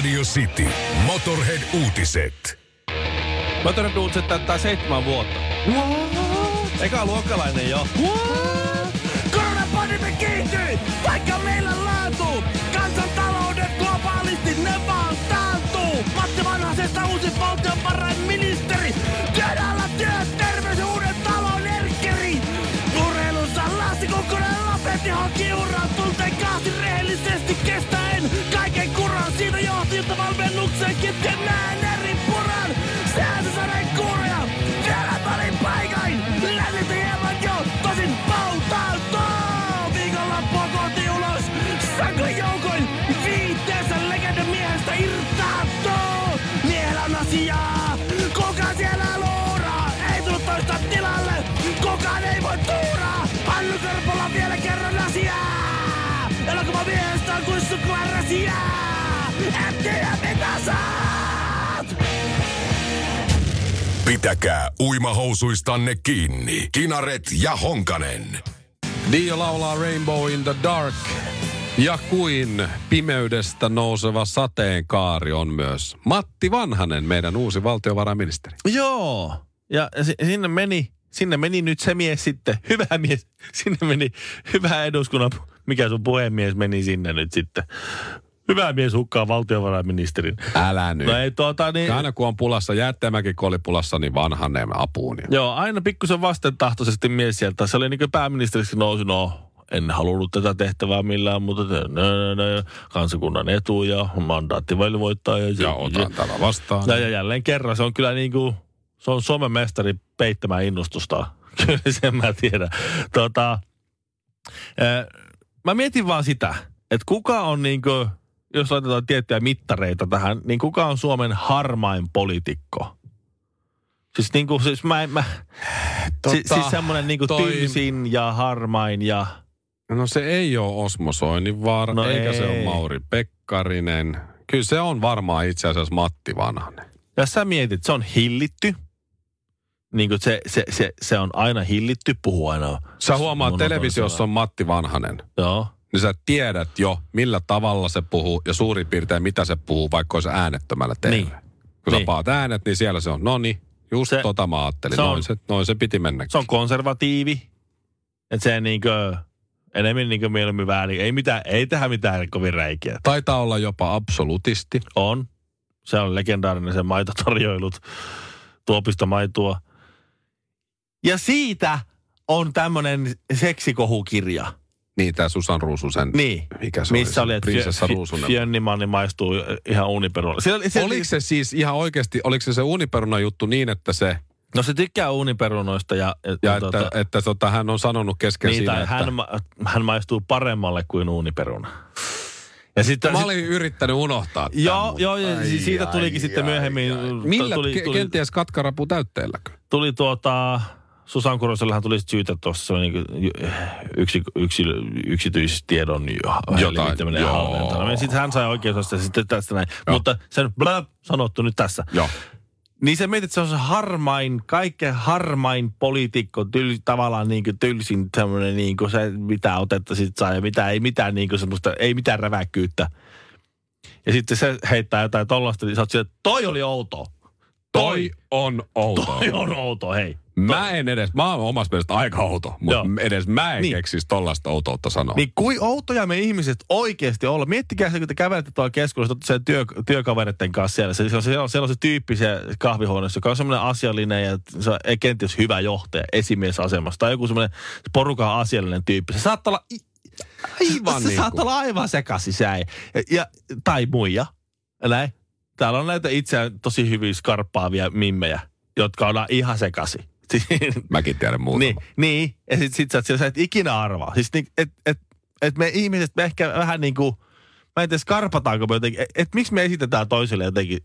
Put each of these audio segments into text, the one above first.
Radio City. Motorhead-uutiset. Motorhead uutiset täyttää seitsemän vuotta. Eka luokkalainen jo. Koronapandemia kiihtyy, vaikka meillä laatu. Kansantaloudet globaalisti ne vaan taantuu. Matti Vanhasesta uusi valtionvarainministeri. Työn alla työt, terveys ja uuden talon erkkeri. Urheilussa Lassi Kukkonen lopetti haki uran tunteikkaasti rehellisesti kestäen. Siitä valmennukseen kitken näen eri puran. Säänsä saden kuuroja, vielä välin paikain. Lännistä hieman jo, tosin pautautuu. Viikonloppua kohti ulos, sanklijoukoin. Viitteessä legenda miehestä irtaantuu. Miehellä on asiaa, kuka siellä luuraa? Ei tullut toista tilalle, kukaan ei voi tuuraa. Hannu vielä kerran asiaa. Elokuva on kuin suklaarasia. Saat. Pitäkää uimahousuistanne kiinni. Kinaret ja Honkanen. Dio laulaa Rainbow in the Dark. Ja kuin pimeydestä nouseva sateenkaari on myös Matti Vanhanen, meidän uusi valtiovarainministeri. Joo. Ja si- sinne meni, sinne meni nyt se mies sitten, hyvä mies, sinne meni hyvä eduskunnan, mikä sun puhemies meni sinne nyt sitten. Hyvä mies hukkaa valtiovarainministerin. Älä nyt. No ei tuota niin, Aina kun on pulassa, Jäätteenmäki kun oli pulassa, niin Vanhanen apuun. Ja... joo, aina pikkusen vastentahtoisesti mies sieltä. Se oli niin kuin pääministeriksi nousi, no en halunnut tätä tehtävää millään, mutta nö, nö, nö, kansakunnan etu ja mandaatti velvoittaa. Ja, ja otan tällä vastaan. Ja, ja jälleen kerran, se on kyllä niin kuin, se on Suomen mestari peittämään innostusta. Kyllä sen mä tiedän. Tota, ää, mä mietin vaan sitä, että kuka on niin kuin, jos laitetaan tiettyjä mittareita tähän, niin kuka on Suomen harmain poliitikko? Siis niin kuin, siis mä, mä Tota, si, siis semmoinen niin kuin toi- tylsin ja harmain ja... No se ei ole Osmo Soininvaara, No eikä ei. se ole Mauri Pekkarinen. Kyllä se on varmaan itse asiassa Matti Vanhanen. Ja sä mietit, se on hillitty. Niin kuin se, se, se, se on aina hillitty, puhuu aina. Sä huomaat, monotonisella- televisiossa on Matti Vanhanen. Joo. Niin sä tiedät jo, millä tavalla se puhuu ja suurin piirtein mitä se puhuu, vaikka olisi äänettömällä teille. Niin. Kun Niin. sä paat äänet, niin siellä se on. No niin, just Se- se, tota mä ajattelin. se on- noin, se, noin se piti mennä. Se on konservatiivi. Että se niinkö, enemmän niinkö mieluummin väärin. Ei, mitään, ei tehdä mitään kovin räikeä. Taitaa olla jopa absolutisti. On. Se on legendaarinen se maitotarjoilut, tuopista maitoa. Ja siitä on tämmönen seksikohukirja. Niin, tää Susan Ruususen. Niin. Mikä se Missä oli, että Prinsessa Fj- Ruusunen. Fjönnimanni maistuu ihan uuniperunalle. Siellä, siellä, Oliko se siis ihan oikeasti, oliko se se uniperuna juttu niin, että se, No se tykkää uuniperunoista ja... ja että, tota, että tota, hän on sanonut kesken niin, siinä, tai että hän, ma- hän maistuu paremmalle kuin uuniperuna. Ja sitten, mä olin yrittänyt unohtaa tämän, Joo, joo, ja ai, siitä ai, tulikin ai, sitten ai, myöhemmin- ai. tuli- Millä tuli- tuli- kenties katkarapu täytteelläkö? tuli tuota, Susan Kurosellehan tuli syytä tuossa se niin yksi, yksi, yksityistiedon ja joo. Sitten hän sai oikeusasta sitten tästä näin. Joo. Mutta se on blä, sanottu nyt tässä. Joo. Niin se mietit, että se on se harmain, kaikkein harmain poliitikko, tyl, tavallaan niin kuin tylsin semmoinen niin kuin se, mitä otetta sit saa ja mitä ei mitään niin kuin semmoista, ei mitään räväkkyyttä. Ja sitten se heittää jotain tollasta, niin sä oot sillä, että toi oli outo. Toi on outo. Toi on outo, hei. Mä en edes, mä oon omasta mielestä aika outo, mutta Joo. edes mä en Niin. keksisi tollaista outoutta sanoa. Niin kui outoja me ihmiset oikeasti olla. Miettikää se, kun te kävelette tuolla keskuudessa, sen työ, työkavereiden kanssa siellä. Se, se on, siellä on sellaisen tyyppisiä kahvihuoneessa, joka on semmoinen asiallinen ja se on ei kenties hyvä johtaja esimiesasemassa. Tai joku semmoinen porukan asiallinen tyyppi. Se saattaa olla, Aivan se niin saattaa olla aivan sekaisin se äijä. ja, ja, Tai muija. Ja Näin. Täällä on näitä itseään tosi hyvin skarppaavia mimmejä, jotka on ihan sekaisin. Mäkin tiedän muuta. Niin, niin. ja sit, sit sä, siellä, sä et ikinä arvaa. Siis niin, et, et, et me ihmiset, me ehkä vähän niin kuin, mä en tiedä skarpataanko me jotenkin, että et miksi me esitetään toiselle jotenkin,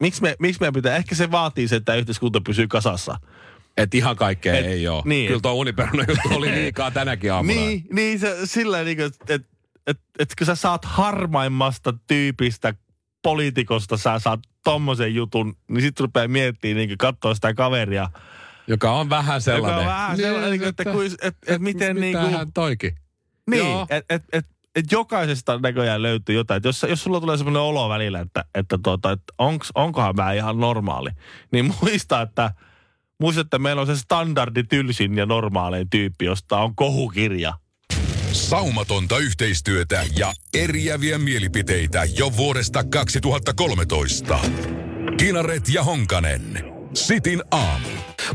miksi me, miksi me pitää, ehkä se vaatii se, että yhteiskunta pysyy kasassa. Et ihan kaikkea Et- ei ole. niin. Kyllä tuo uniperuna juttu oli liikaa tänäkin aamuna. Niin, niin se sillä niin että et, et, et, kun sä saat harmaimmasta tyypistä poliitikosta, sä saat tommosen jutun, niin sit rupeaa miettimään, niin katsoa sitä kaveria. Joka on vähän sellainen. Joka on vähän sellainen, niin kuin, että, kuin, et, et, miten niin kuin, Mitähän toikin? Niin, että et, et, et jokaisesta näköjään löytyy jotain. Et jos, jos sulla tulee semmoinen olo välillä, että, että, tuota, että onks, onkohan mä ihan normaali, niin muista, että muista, että meillä on se standardi tylsin ja normaalein tyyppi, josta on kohukirja. Saumatonta yhteistyötä ja eriäviä mielipiteitä jo vuodesta 2013. Kinaret ja Honkanen. Sitin aamu.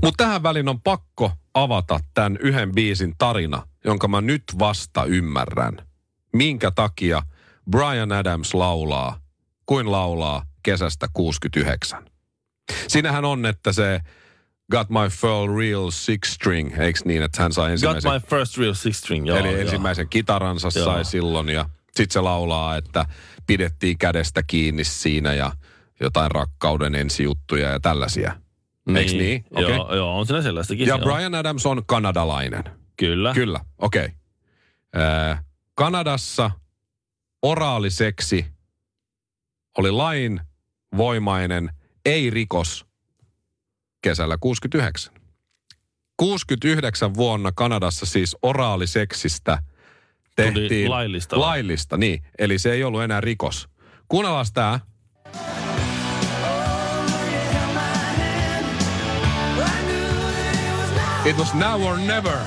Mutta tähän väliin on pakko avata tämän yhden biisin tarina, jonka mä nyt vasta ymmärrän. Minkä takia Brian Adams laulaa, kuin laulaa kesästä 69. Siinähän on, että se Got My Full Real Six String, eikö niin, että hän sai Got ensimmäisen... my first real six string. Joo, Eli joo. ensimmäisen kitaransa Joo. sai silloin ja sitten se laulaa, että pidettiin kädestä kiinni siinä ja jotain rakkauden ensijuttuja ja tällaisia. Eiks niin? Okei. Joo, joo, on siinä sellaistakin. Ja. Brian Adams on kanadalainen. Kyllä. Kyllä, okei. Okay. Kanadassa oraaliseksi oli lain voimainen, ei rikos kesällä 69. 69 vuonna Kanadassa siis oraaliseksistä tehtiin laillista vai? laillista, niin. Eli se ei ollut enää rikos. Kuunnellaan tää. It was now or never.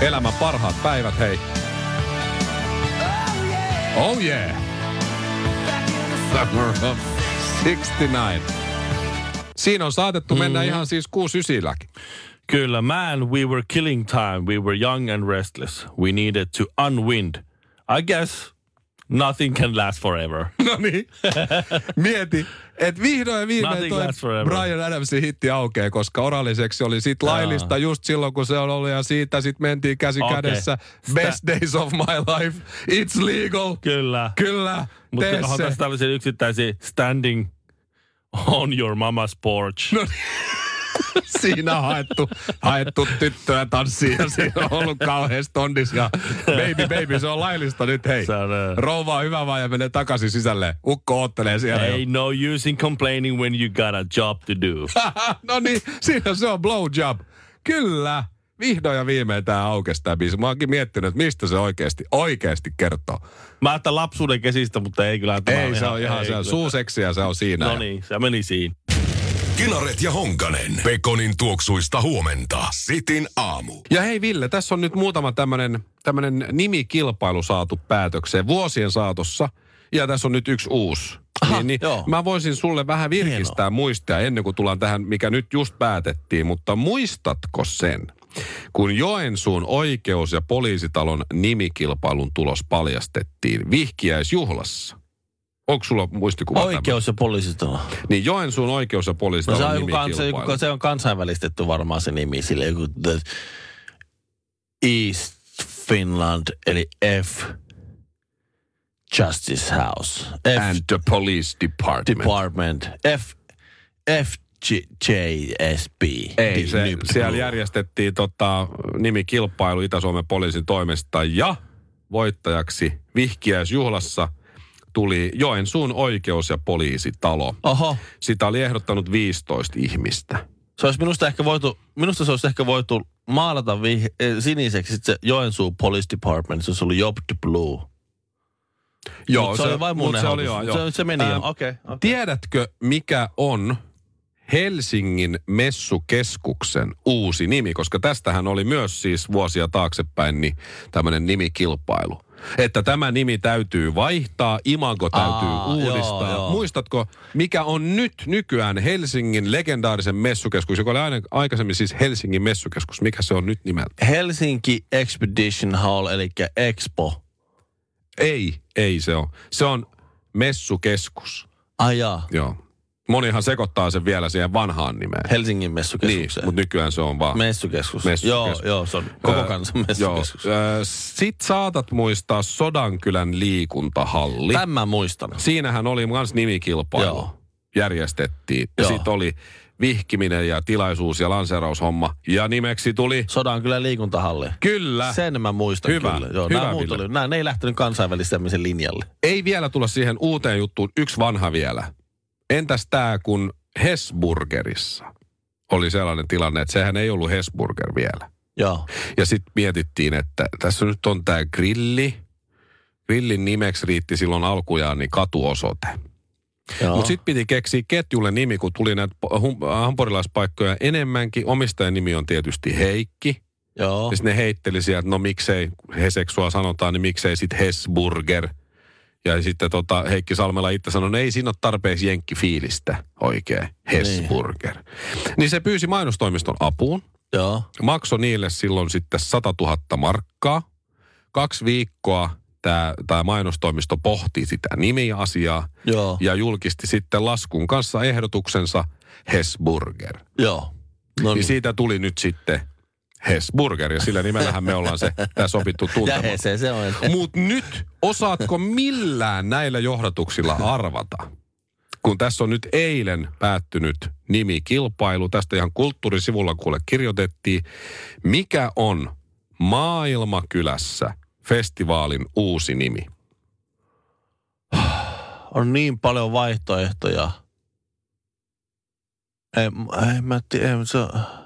Elämän parhaat päivät, hei. Oh yeah. Summer of 69. Siinä on saatettu mennä ihan siis 69 Kyllä, man, we were killing time. We were young and restless. We needed to unwind. I guess nothing can last forever. No niin. Mieti, että vihdoin ja viimein toi. Brian Adamsin hitti aukeaa, koska oraaliseksi oli sit laillista just silloin, kun se on ollut ja siitä sit mentiin käsi Okei. kädessä. Sitä- Best days of my life. It's legal. Kyllä. Kyllä, Mutta onhan tässä tällaisia yksittäisiä standing on your mama's porch. No Siinä on haettu, haettu tyttöä tanssiin ja siinä on ollut kauhean stondis ja baby baby, se on laillista nyt hei. On, Rouva on hyvä vaan ja menee takaisin sisälle. Ukko oottelee siellä jo. Ain't no use in complaining when you got a job to do. no niin, siinä se on blowjob. Kyllä. Vihdoin ja viimein tämä aukesi tämä biisi. Mä oonkin miettinyt, että mistä se oikeasti, oikeasti kertoo. Mä ajattelin lapsuuden kesistä, mutta ei kyllä. Ei, se on ihan ei se kyllä. suuseksiä, se on siinä. No niin, se meni siinä. Kinaret ja Honkanen. Pekonin tuoksuista huomenta. Sitin aamu. Ja hei Ville, tässä on nyt muutama tämmönen, tämmönen nimikilpailu saatu päätökseen vuosien saatossa. Ja tässä on nyt yksi uusi. Aha, niin, niin joo. mä voisin sulle vähän virkistää muistia ennen kuin tullaan tähän, mikä nyt just päätettiin. Mutta muistatko sen, kun Joensuun oikeus- ja poliisitalon nimikilpailun tulos paljastettiin vihkiäisjuhlassa? Onko sulla muistikuva tämä? Oikeus ja poliisitalo. Niin Joensuun oikeus- ja No poliisitalon se on, joku kans, nimikilpailu. joku, se on kansainvälistetty varmaan se nimi. Sille joku the East Finland, eli F Justice House. F And the police department. Department. F FJSB. Ei, se, siellä järjestettiin tota, nimikilpailu Itä-Suomen poliisin toimesta ja voittajaksi vihkiäisjuhlassa tuli Joensuun oikeus- ja poliisitalo. Oho. Sitä oli ehdottanut 15 ihmistä. Se olisi minusta ehkä voitu, minusta se olisi ehkä voitu maalata vih, eh, siniseksi sit se Joensuu Police Department, se olisi ollut Job the Blue. Joo, Mut se, oli vain mun se, oli, joo, joo. Se, se meni Ähm, jo. Okay, okay. Tiedätkö, mikä on Helsingin messukeskuksen uusi nimi? Koska tästähän oli myös siis vuosia taaksepäin niin tämmöinen nimikilpailu. Että tämä nimi täytyy vaihtaa, imago täytyy Aa, uudistaa. joo, joo. Muistatko, mikä on nyt nykyään Helsingin legendaarisen messukeskus, joka oli aina, aikaisemmin siis Helsingin messukeskus. Mikä se on nyt nimeltä? Helsinki Expedition Hall, eli Expo. Ei, ei se on. Se on messukeskus. Ajaa. Joo. Monihan sekoittaa sen vielä siihen vanhaan nimeen. Helsingin Niin, messukeskukseen. mutta nykyään se on vaan... Messukeskus. Messukeskus. Joo, joo, se on koko kansan messukeskus. Ö, Sit saatat muistaa Sodankylän liikuntahalli. Tämän muistan. Siinähän oli myös nimikilpailu. Joo. Järjestettiin. Ja Joo. sitten oli vihkiminen ja tilaisuus ja lanseeraushomma. Ja nimeksi tuli... Sodan kyllä liikuntahalli. Kyllä. Sen mä muistan Hyvä. kyllä. Joo, Hyvä, nämä muut oli, nämä, ne ei lähtenyt kansainvälistämisen linjalle. Ei vielä tulla siihen uuteen juttuun. Yksi vanha vielä. Entäs tämä, kun Hesburgerissa oli sellainen tilanne, että sehän ei ollut Hesburger vielä. Joo. Ja sitten mietittiin, että tässä nyt on tämä grilli. Grillin nimeksi riitti silloin alkujaan niin katuosoite. Mutta sitten piti keksiä ketjulle nimi, kun tuli näitä hampurilaispaikkoja enemmänkin. Omistajan nimi on tietysti Heikki. Joo. Ja sitten ne heitteli sieltä, no miksei, Heseksua sanotaan, niin miksei sitten Hesburger. Ja sitten tota, Heikki Salmela itse sanoi, no ei siinä ole tarpeeksi jenkkifiilistä oikein, Hesburger. Niin. niin se pyysi mainostoimiston apuun. Joo. Maksoi niille silloin sitten 100 000 markkaa. Kaksi viikkoa tämä, tämä mainostoimisto pohti sitä nimiasiaa Joo. ja julkisti sitten laskun kanssa ehdotuksensa Hesburger. Joo. No Niin niin. siitä tuli nyt sitten Hesburger ja sillä nimellähän me ollaan se tässä opittu Ja tuntemaan. he, se, se on. Mutta nyt osaatko millään näillä johdatuksilla arvata, kun tässä on nyt eilen päättynyt nimikilpailu, tästä ihan kulttuurisivulla kuule kirjoitettiin, mikä on Maailmakylässä festivaalin uusi nimi? On niin paljon vaihtoehtoja. Ei, ei mä tiedä, se on...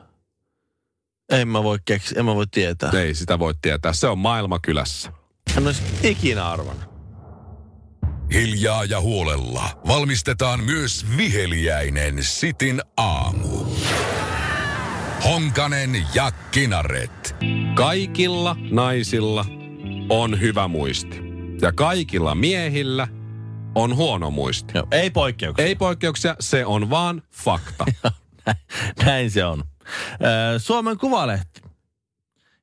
En mä voi keksiä, en mä voi tietää. Ei sitä voi tietää, se on Maailmakylässä. En olisi ikinä arvannut. Hiljaa ja huolella valmistetaan myös viheliäinen Sitin aamu. Honkanen ja Kinaret. Kaikilla naisilla on hyvä muisti. Ja kaikilla miehillä on huono muisti. Joo, ei poikkeuksia. Ei poikkeuksia, se on vaan fakta. Näin se on. Suomen Kuvalehti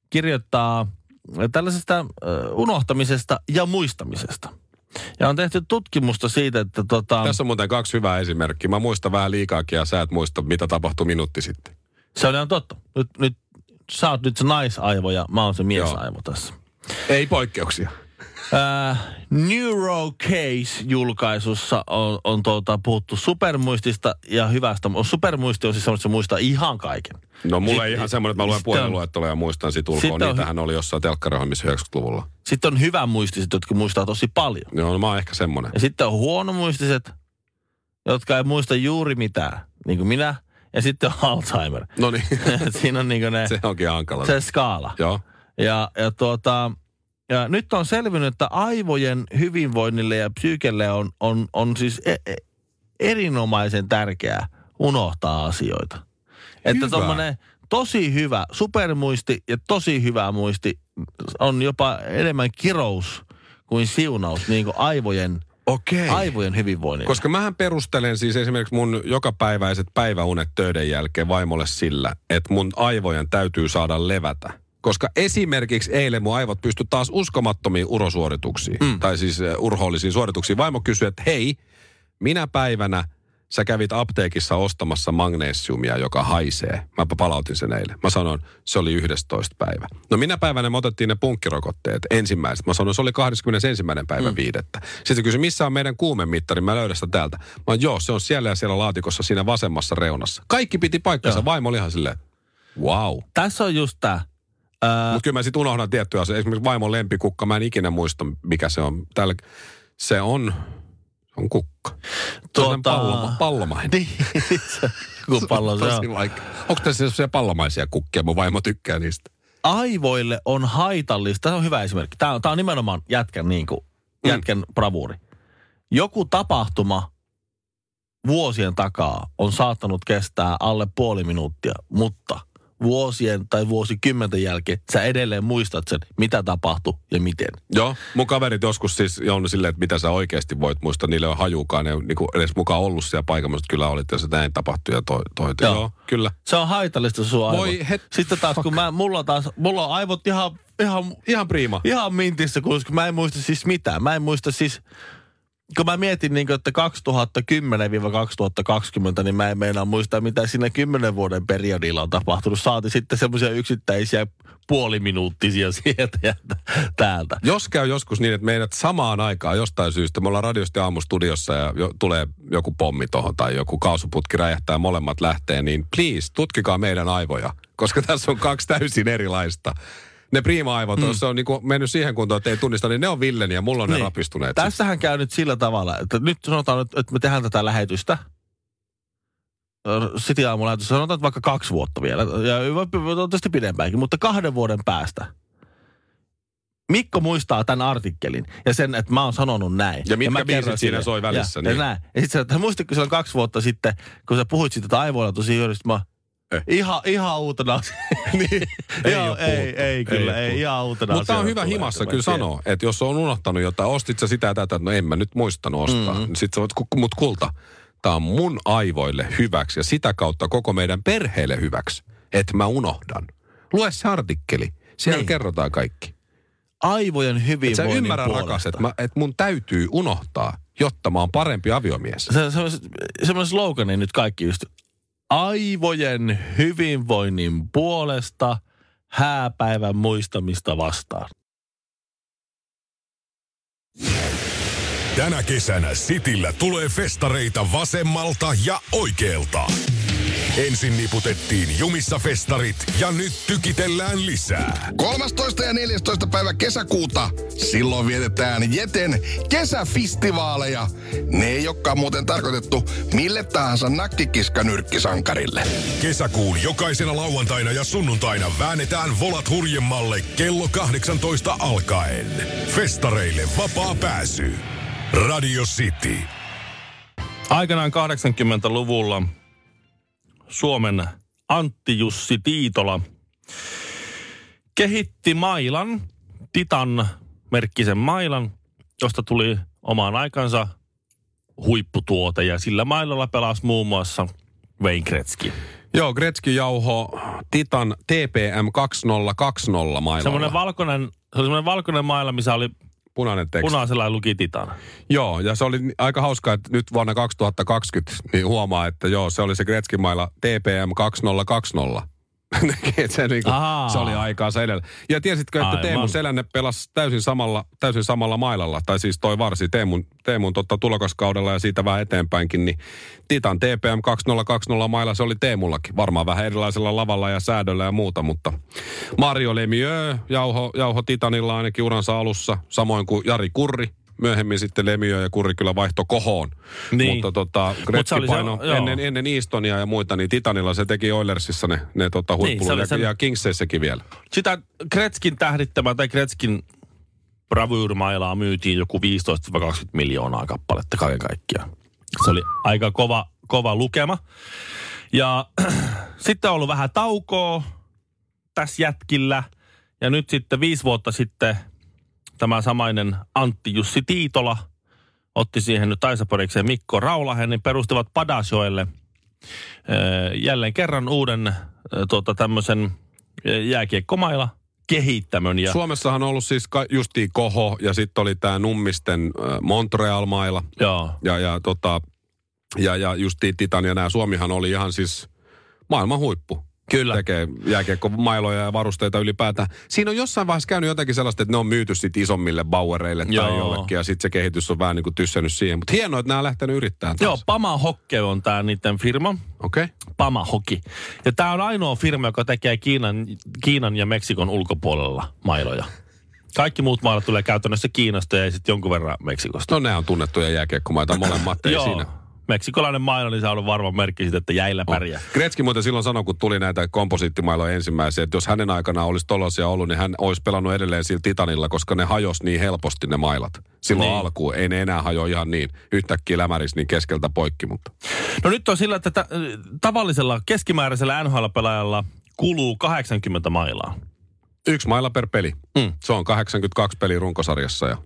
kirjoittaa tällaisesta unohtamisesta ja muistamisesta. Ja on tehty tutkimusta siitä, että tota, Tässä on muuten kaksi hyvää esimerkkiä. Mä muistan vähän liikaakin ja sä et muista, mitä tapahtui minuutti sitten. se on ihan totta. Nyt, nyt sä oot nyt se naisaivo ja mä oon se miesaivo tässä. Ei poikkeuksia. Äh, Neurocase-julkaisussa on, on tuota, puhuttu supermuistista ja hyvästä. Supermuisti on siis semmoista, että se muistaa ihan kaiken. No mulla ei ihan semmoinen, että mä luen puhelinluetteloja ja muistan sit ulkoa. Sitten on- Niitähän oli jossain telkkariohjelmissa 90-luvulla. Sitten on hyvä muistiset, jotka muistaa tosi paljon. Joo, no mä oon ehkä semmoinen. Ja sitten on huonomuistiset, jotka ei muista juuri mitään, niin kuin minä. Ja sitten on Alzheimer. No niin, Siinä on niin kuin ne, se onkin hankala. se skaala. Joo. Ja, ja, tuota, ja nyt on selvinnyt, että aivojen hyvinvoinnille ja psyykelle on, on, on siis e, e, erinomaisen tärkeää unohtaa asioita. Että Hyvä. tuommoinen tosi hyvä supermuisti ja tosi hyvä muisti on jopa enemmän kirous kuin siunaus niin kuin aivojen, Okei. aivojen hyvinvoinnille. Koska mähän perustelen siis esimerkiksi mun jokapäiväiset päiväunet töiden jälkeen vaimolle sillä, että mun aivojen täytyy saada levätä. Koska esimerkiksi eilen mun aivot pysty taas uskomattomiin urosuorituksiin. Mm. Tai siis uh, urhoollisiin suorituksiin. Vaimo kysyi, että hei, minä päivänä sä kävit apteekissa ostamassa magnesiumia, joka haisee. Mä palautin sen eilen. Mä sanoin, se oli 11 päivä. No minä päivänä me otettiin ne punkkirokotteet ensimmäiset. Mä sanoin, se oli 21. päivä mm. viidettä. Sitten kysyi, missä on meidän kuumemittari? Mä löydän sitä täältä. Mä sanoin, joo, se on siellä ja siellä laatikossa siinä vasemmassa reunassa. Kaikki piti paikkansa. Joo. Vaimo oli ihan silleen, wow. Tässä on just tämä. Mutta kyllä mä sitten unohdan tiettyjä asioita. Esimerkiksi vaimon lempikukka, mä en ikinä muista, mikä se on. Täällä, se on, se on kukka. Se Tuota- palloma, pallomainen. Niin, kun pallo se Tosi on. vaikea. Onko tässä sellaisia pallomaisia kukkia? Mun vaimo tykkää niistä. aivoille on haitallista. Tämä on hyvä esimerkki. Tämä on, tämä on nimenomaan jätkän, niin kuin, jätkän mm. bravuuri. Joku tapahtuma vuosien takaa on saattanut kestää alle puoli minuuttia, mutta vuosien tai vuosikymmenten jälkeen sä edelleen muistat sen, mitä tapahtui ja miten. Joo, mun kaverit joskus siis on silleen, että mitä sä oikeasti voit muistaa. Niille on hajukaan, ne on niinku edes mukaan ollut siellä paikalla, mutta kyllä olit, jos näin tapahtui ja toi, toi. Joo. Joo. Kyllä. Se on haitallista sun aivot. Voi het- Sitten taas, kun mä, mulla taas, mulla on aivot ihan, ihan Ihan prima. Ihan mintissä, koska mä en muista siis mitään. Mä en muista siis, kun mä mietin niin kuin, että 2010-2020, niin mä en meinaa muistaa, mitä siinä 10 vuoden periodilla on tapahtunut. Saati sitten semmoisia yksittäisiä puoliminuuttisia sieltä ja täältä. Jos käy joskus niin, että meidät samaan aikaan jostain syystä, me ollaan radiosti aamustudiossa ja jo, tulee joku pommi tuohon tai joku kaasuputki räjähtää, molemmat lähtee, niin please, tutkikaa meidän aivoja, koska tässä on kaksi täysin erilaista. Ne prima-aivot, mm. jos se on niinku mennyt siihen kuntoon, että ei tunnista, niin ne on Villen ja mulla on niin. ne rapistuneet. Tässähän käy nyt sillä tavalla, että nyt sanotaan, että- me tehdään tätä lähetystä. City aamulähetys, sanotaan että vaikka kaksi vuotta vielä, ja toivottavasti pidempäänkin, mutta kahden vuoden päästä. Mikko muistaa tämän artikkelin ja sen, että mä oon sanonut näin. Ja mitkä mä kerron biisit siinä soi välissä, Ja, niin. ja näin. Ja sitten että muistatko silloin kaksi vuotta sitten, kun sä puhuit siitä aivoilla tosi juurista, mä. Ihan, ihan uutena niin, ei, Joo, ei, puhuttu. ei, kyllä, ei, puhuttu. ihan uutena Mutta on hyvä himassa kyllä sanoa, että jos on unohtanut jotain, ostit sä sitä ja tätä, että no en mä nyt muistanut ostaa. Mm-hmm. Sitten sä voit, mut kulta, tää on mun aivoille hyväksi ja sitä kautta koko meidän perheelle hyväksi, että mä unohdan. Lue se artikkeli, siellä Niin. kerrotaan kaikki. Aivojen Et sä hyvinvoinnin ymmärrä puolesta. rakas, että että mun täytyy unohtaa, jotta mä oon parempi aviomies. se, se, semmoinen slogani nyt kaikki just. Aivojen hyvinvoinnin puolesta hääpäivän muistamista vastaan. Tänä kesänä Cityllä tulee festareita vasemmalta ja oikealta. Ensin niputettiin jumissa festarit ja nyt tykitellään lisää. 13. ja 14. päivä kesäkuuta. Silloin vietetään Jeten kesäfestivaaleja. Ne ei olekaan muuten tarkoitettu mille tahansa nakkikiskanyrkkisankarille. Kesäkuun jokaisena lauantaina ja sunnuntaina väännetään volat hurjemmalle kello 18 alkaen. Festareille vapaa pääsy. Radio City. Aikanaan 80-luvulla Suomen Antti Jussi Tiitola kehitti mailan, Titan merkkisen mailan, josta tuli omaan aikansa huipputuote ja sillä mailalla pelasi muun muassa Wayne Gretzky. Joo, Gretzky jauho Titan TPM 2020 mailalla. Semmoinen valkoinen, se oli semmoinen valkoinen maila, missä oli punainen teksti. punaisella luki Titan. Joo, ja se oli aika hauskaa, että nyt vuonna 2020 niin huomaa, että joo, se oli se Gretzkin mailla TPM 2020. Se, niinku, Ahaa. se oli aikaansa edellä. Ja tiesitkö, että Aivan. Teemu Selänne pelasi täysin samalla, täysin samalla mailalla, tai siis toi varsi Teemun, Teemun totta, tulokaskaudella ja siitä vähän eteenpäinkin, niin Titan TPM 2020 mailla se oli Teemullakin. Varmaan vähän erilaisella lavalla ja säädöllä ja muuta, mutta Mario Lemieux jauho, jauho Titanilla ainakin uransa alussa, samoin kuin Jari Kurri. Myöhemmin sitten Lemieux ja Kurri kyllä vaihto kohoon. Niin. Mutta tota, Mut se Gretzky se- paino joo. ennen, ennen Eastonia ja muita, niin Titanilla se teki Oilersissa ne, ne tota, huippuluvut Niin, oli ja, ja Kingsseissäkin vielä. Sitä Gretzkin tähdittämä tai Gretzkin bravyyr-mailaa myytiin joku 15-20 miljoonaa kappaletta kaiken kaikkiaan. Se oli aika kova, kova lukema. Ja sitten on ollut vähän taukoa tässä jätkillä. Ja nyt sitten viisi vuotta sitten tämä samainen Antti Jussi Tiitola otti siihen nyt Taisaporikseen Mikko Raulahen, niin perustivat Padasjoelle jälleen kerran uuden tuota, tämmöisen jääkiekkomailla kehittämön. Ja, Suomessahan on ollut siis justiin Koho ja sitten oli tämä Nummisten Montreal-mailla. joo, Ja, ja, tota, ja, ja justiin Titan ja nämä Suomihan oli ihan siis maailman huippu. Kyllä. Tekee jääkiekkomailoja ja varusteita ylipäätään. Siinä on jossain vaiheessa käynyt jotenkin sellaista, että ne on myyty sit isommille Bauereille tai Joo. jollekin. Ja sitten se kehitys on vähän niin kuin tyssännyt siihen. Mutta hienoa, että nämä on lähtenyt yrittämään joo taas. Pama Hokke on tämä niiden firma. Okei. Okay. Pama Hoki. Ja tämä on ainoa firma, joka tekee Kiinan, Kiinan ja Meksikon ulkopuolella mailoja. Kaikki muut mailat tulee käytännössä Kiinasta ja sitten jonkun verran Meksikosta. No ne on tunnettuja jääkiekkomaita molemmat, ei Joo, siinä. Meksikolainen maila, niin se on varmaan merkki siitä, että jäillä pärjää. Gretzky muuten silloin sanoi, kun tuli näitä komposiittimailoja ensimmäisiä, että jos hänen aikanaan olisi tollaisia ollut, niin hän olisi pelannut edelleen sillä Titanilla, koska ne hajos niin helposti ne mailat. Silloin Niin. alkuun ei ne enää hajo ihan niin yhtäkkiä lämärisi niin keskeltä poikki, mutta No nyt on sillä, että tä- tavallisella keskimääräisellä NHL-pelaajalla kuluu 80 mailaa. yksi maila per peli. Mm. Se on 82 peli runkosarjassa ja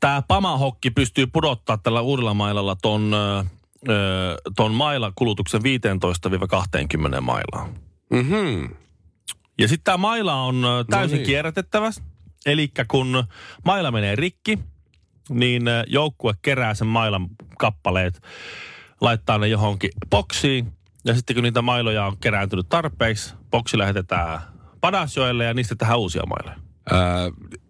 Tämä Pama-hokki pystyy pudottaa tällä uudella mailalla ton, ö, ton mailakulutuksen 15-20 mailaan. mhm. Ja sitten tämä maila on ö, täysin No niin. kierrätettävä. Eli kun maila menee rikki, niin joukkue kerää sen mailan kappaleet, laittaa ne johonkin boksiin. Ja sitten kun niitä mailoja on kerääntynyt tarpeeksi, boksi lähetetään Padasjoelle ja niistä tehdään uusia mailoja.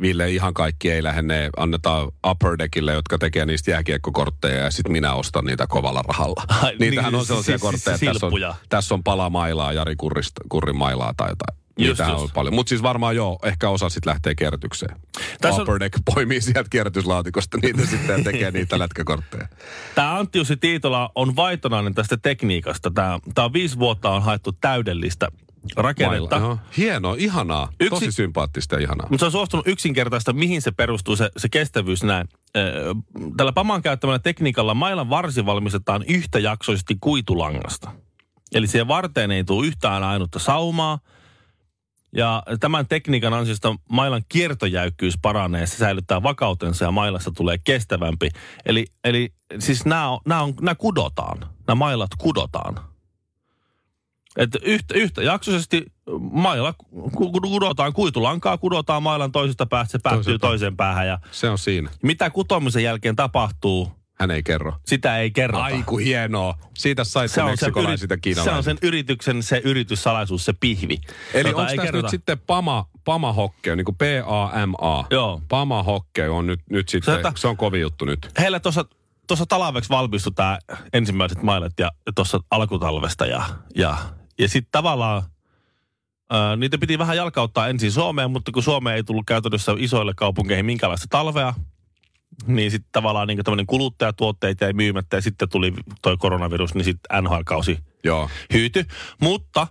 Ville, ihan kaikki ei lähde, ne annetaan Upper Deckille, jotka tekee niistä jääkiekkokortteja ja sitten minä ostan niitä kovalla rahalla. Ai, Niitähän niin, on sellaisia siis- siis kortteja, että tässä on, tässä on pala mailaa, Jari Kurrista, Kurrin mailaa tai jotain. Niitä just. on paljon. Mutta siis varmaan joo, ehkä osa sitten lähtee kierrätykseen. Tässä on- Upper Deck poimii sieltä kierrätyslaatikosta niitä sitten ja tekee niitä lätkäkortteja. Tämä Antti Jussi Tiitola on vaitonainen tästä tekniikasta. Tämä on viisi vuotta on haettu täydellistä rakennetta. Mailla. Hienoa, ihanaa. Yksi- Tosi sympaattista ja ihanaa. Mutta se on suostunut yksinkertaista, mihin se perustuu, se, se kestävyys näin. Tällä Paman käyttämällä tekniikalla mailan varsi valmistetaan yhtäjaksoisesti kuitulangasta. Eli siihen varteen ei tule yhtään ainutta saumaa. Ja tämän tekniikan ansiosta mailan kiertojäykkyys paranee, se säilyttää vakautensa ja mailasta tulee kestävämpi. Eli, eli siis nämä, on, nämä, on, nämä kudotaan, nämä mailat kudotaan. Että yhtä, yhtäjaksoisesti mailla ku- ku- kudotaan kuitulankaa, kudotaan mailan toisesta päästä, se päättyy Toisesta. toiseen päähän. Ja Se on siinä. mitä kutomisen jälkeen tapahtuu, Hän ei kerro. sitä ei kerrota. Aiku hienoa. Siitä sait se sen on, sen meksikolaiset ja se on sen yrityksen se yrityssalaisuus, se pihvi. Eli onko tässä kerrota. nyt sitten Pama, Pama Hockey, niin kuin P-A-M-A? Joo. Pama Hockey on nyt, nyt sitten, Sata- se on kovin juttu nyt. Heillä tuossa tuossa talveksi valmistui tämä ensimmäiset mailet ja tuossa alkutalvesta ja, ja, ja sitten tavallaan ää, niitä piti vähän jalkauttaa ensin Suomeen, mutta kun Suomeen ei tullut käytännössä isoille kaupunkeihin minkälaista talvea, niin sitten tavallaan niin tämmöinen kuluttajatuotteet jäi myymättä ja sitten tuli toi koronavirus, niin sitten NHL-kausi Joo. hyyty. Mutta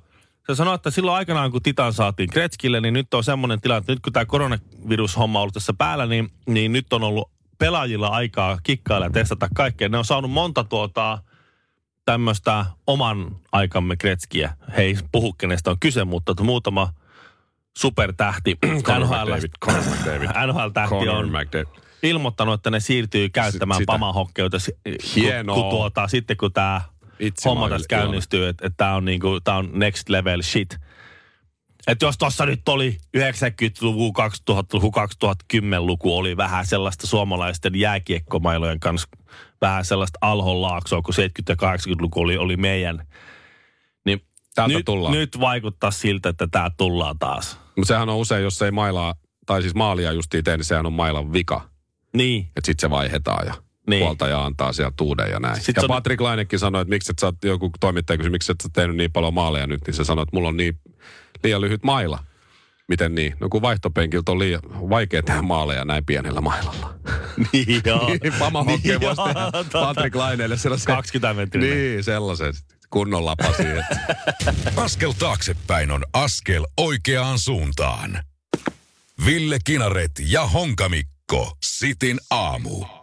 se sanoi, että silloin aikanaan, kun Titan saatiin Kretskille, niin nyt on semmoinen tilanne, että nyt kun tämä koronavirushomma on ollut tässä päällä, niin, niin nyt on ollut pelaajilla aikaa kikkailla ja testata kaikkea. Ne on saanut monta tuota tämmöistä oman aikamme Kretskiä. He ei puhu kenestä on kyse, mutta muutama supertähti Conor NHL, McDavid, Conor McDavid. NHL-tähti Conor on McDavid. ilmoittanut, että ne siirtyy käyttämään sitä. pamahokkeuta, Hienoa. kun, kun tuota, sitten kun tämä homma tässä käynnistyy, että et tämä on, niinku, tää on next level shit. Että jos tuossa nyt oli 90-luku, 2000-luku, 2010-luku oli vähän sellaista suomalaisten jääkiekkomailojen kanssa, vähän sellaista alhonlaaksoa, kun 70- ja 80-luku oli, oli meidän. Niin Täältä nyt, tullaan. nyt vaikuttaa siltä, että tämä tullaan taas. Mutta sehän on usein, jos ei mailaa, tai siis maalia justiin tee, niin sehän on mailan vika. Niin, Että sitten se vaihdetaan ja Niin. puoltaja antaa sieltä uuden ja näin. Sitten ja on- Patrick Lainekin sanoi, että miksi et sä oot, joku toimittaja kysyi, miksi et sä tehnyt niin paljon maaleja nyt, niin se sanoi, että mulla on niin liian lyhyt maila. Miten niin? No kun vaihtopenkiltä on liian vaikea tehdä maaleja näin pienellä mailalla. niin joo. Pama hokkeen Niin voisi tehdä. Patrick Laineelle sellaisen... 20 metriä. Niin, sellaisen kunnon lapasi. Askel taaksepäin on askel oikeaan suuntaan. Ville Kinaret ja Honkamikko. Sitin aamu.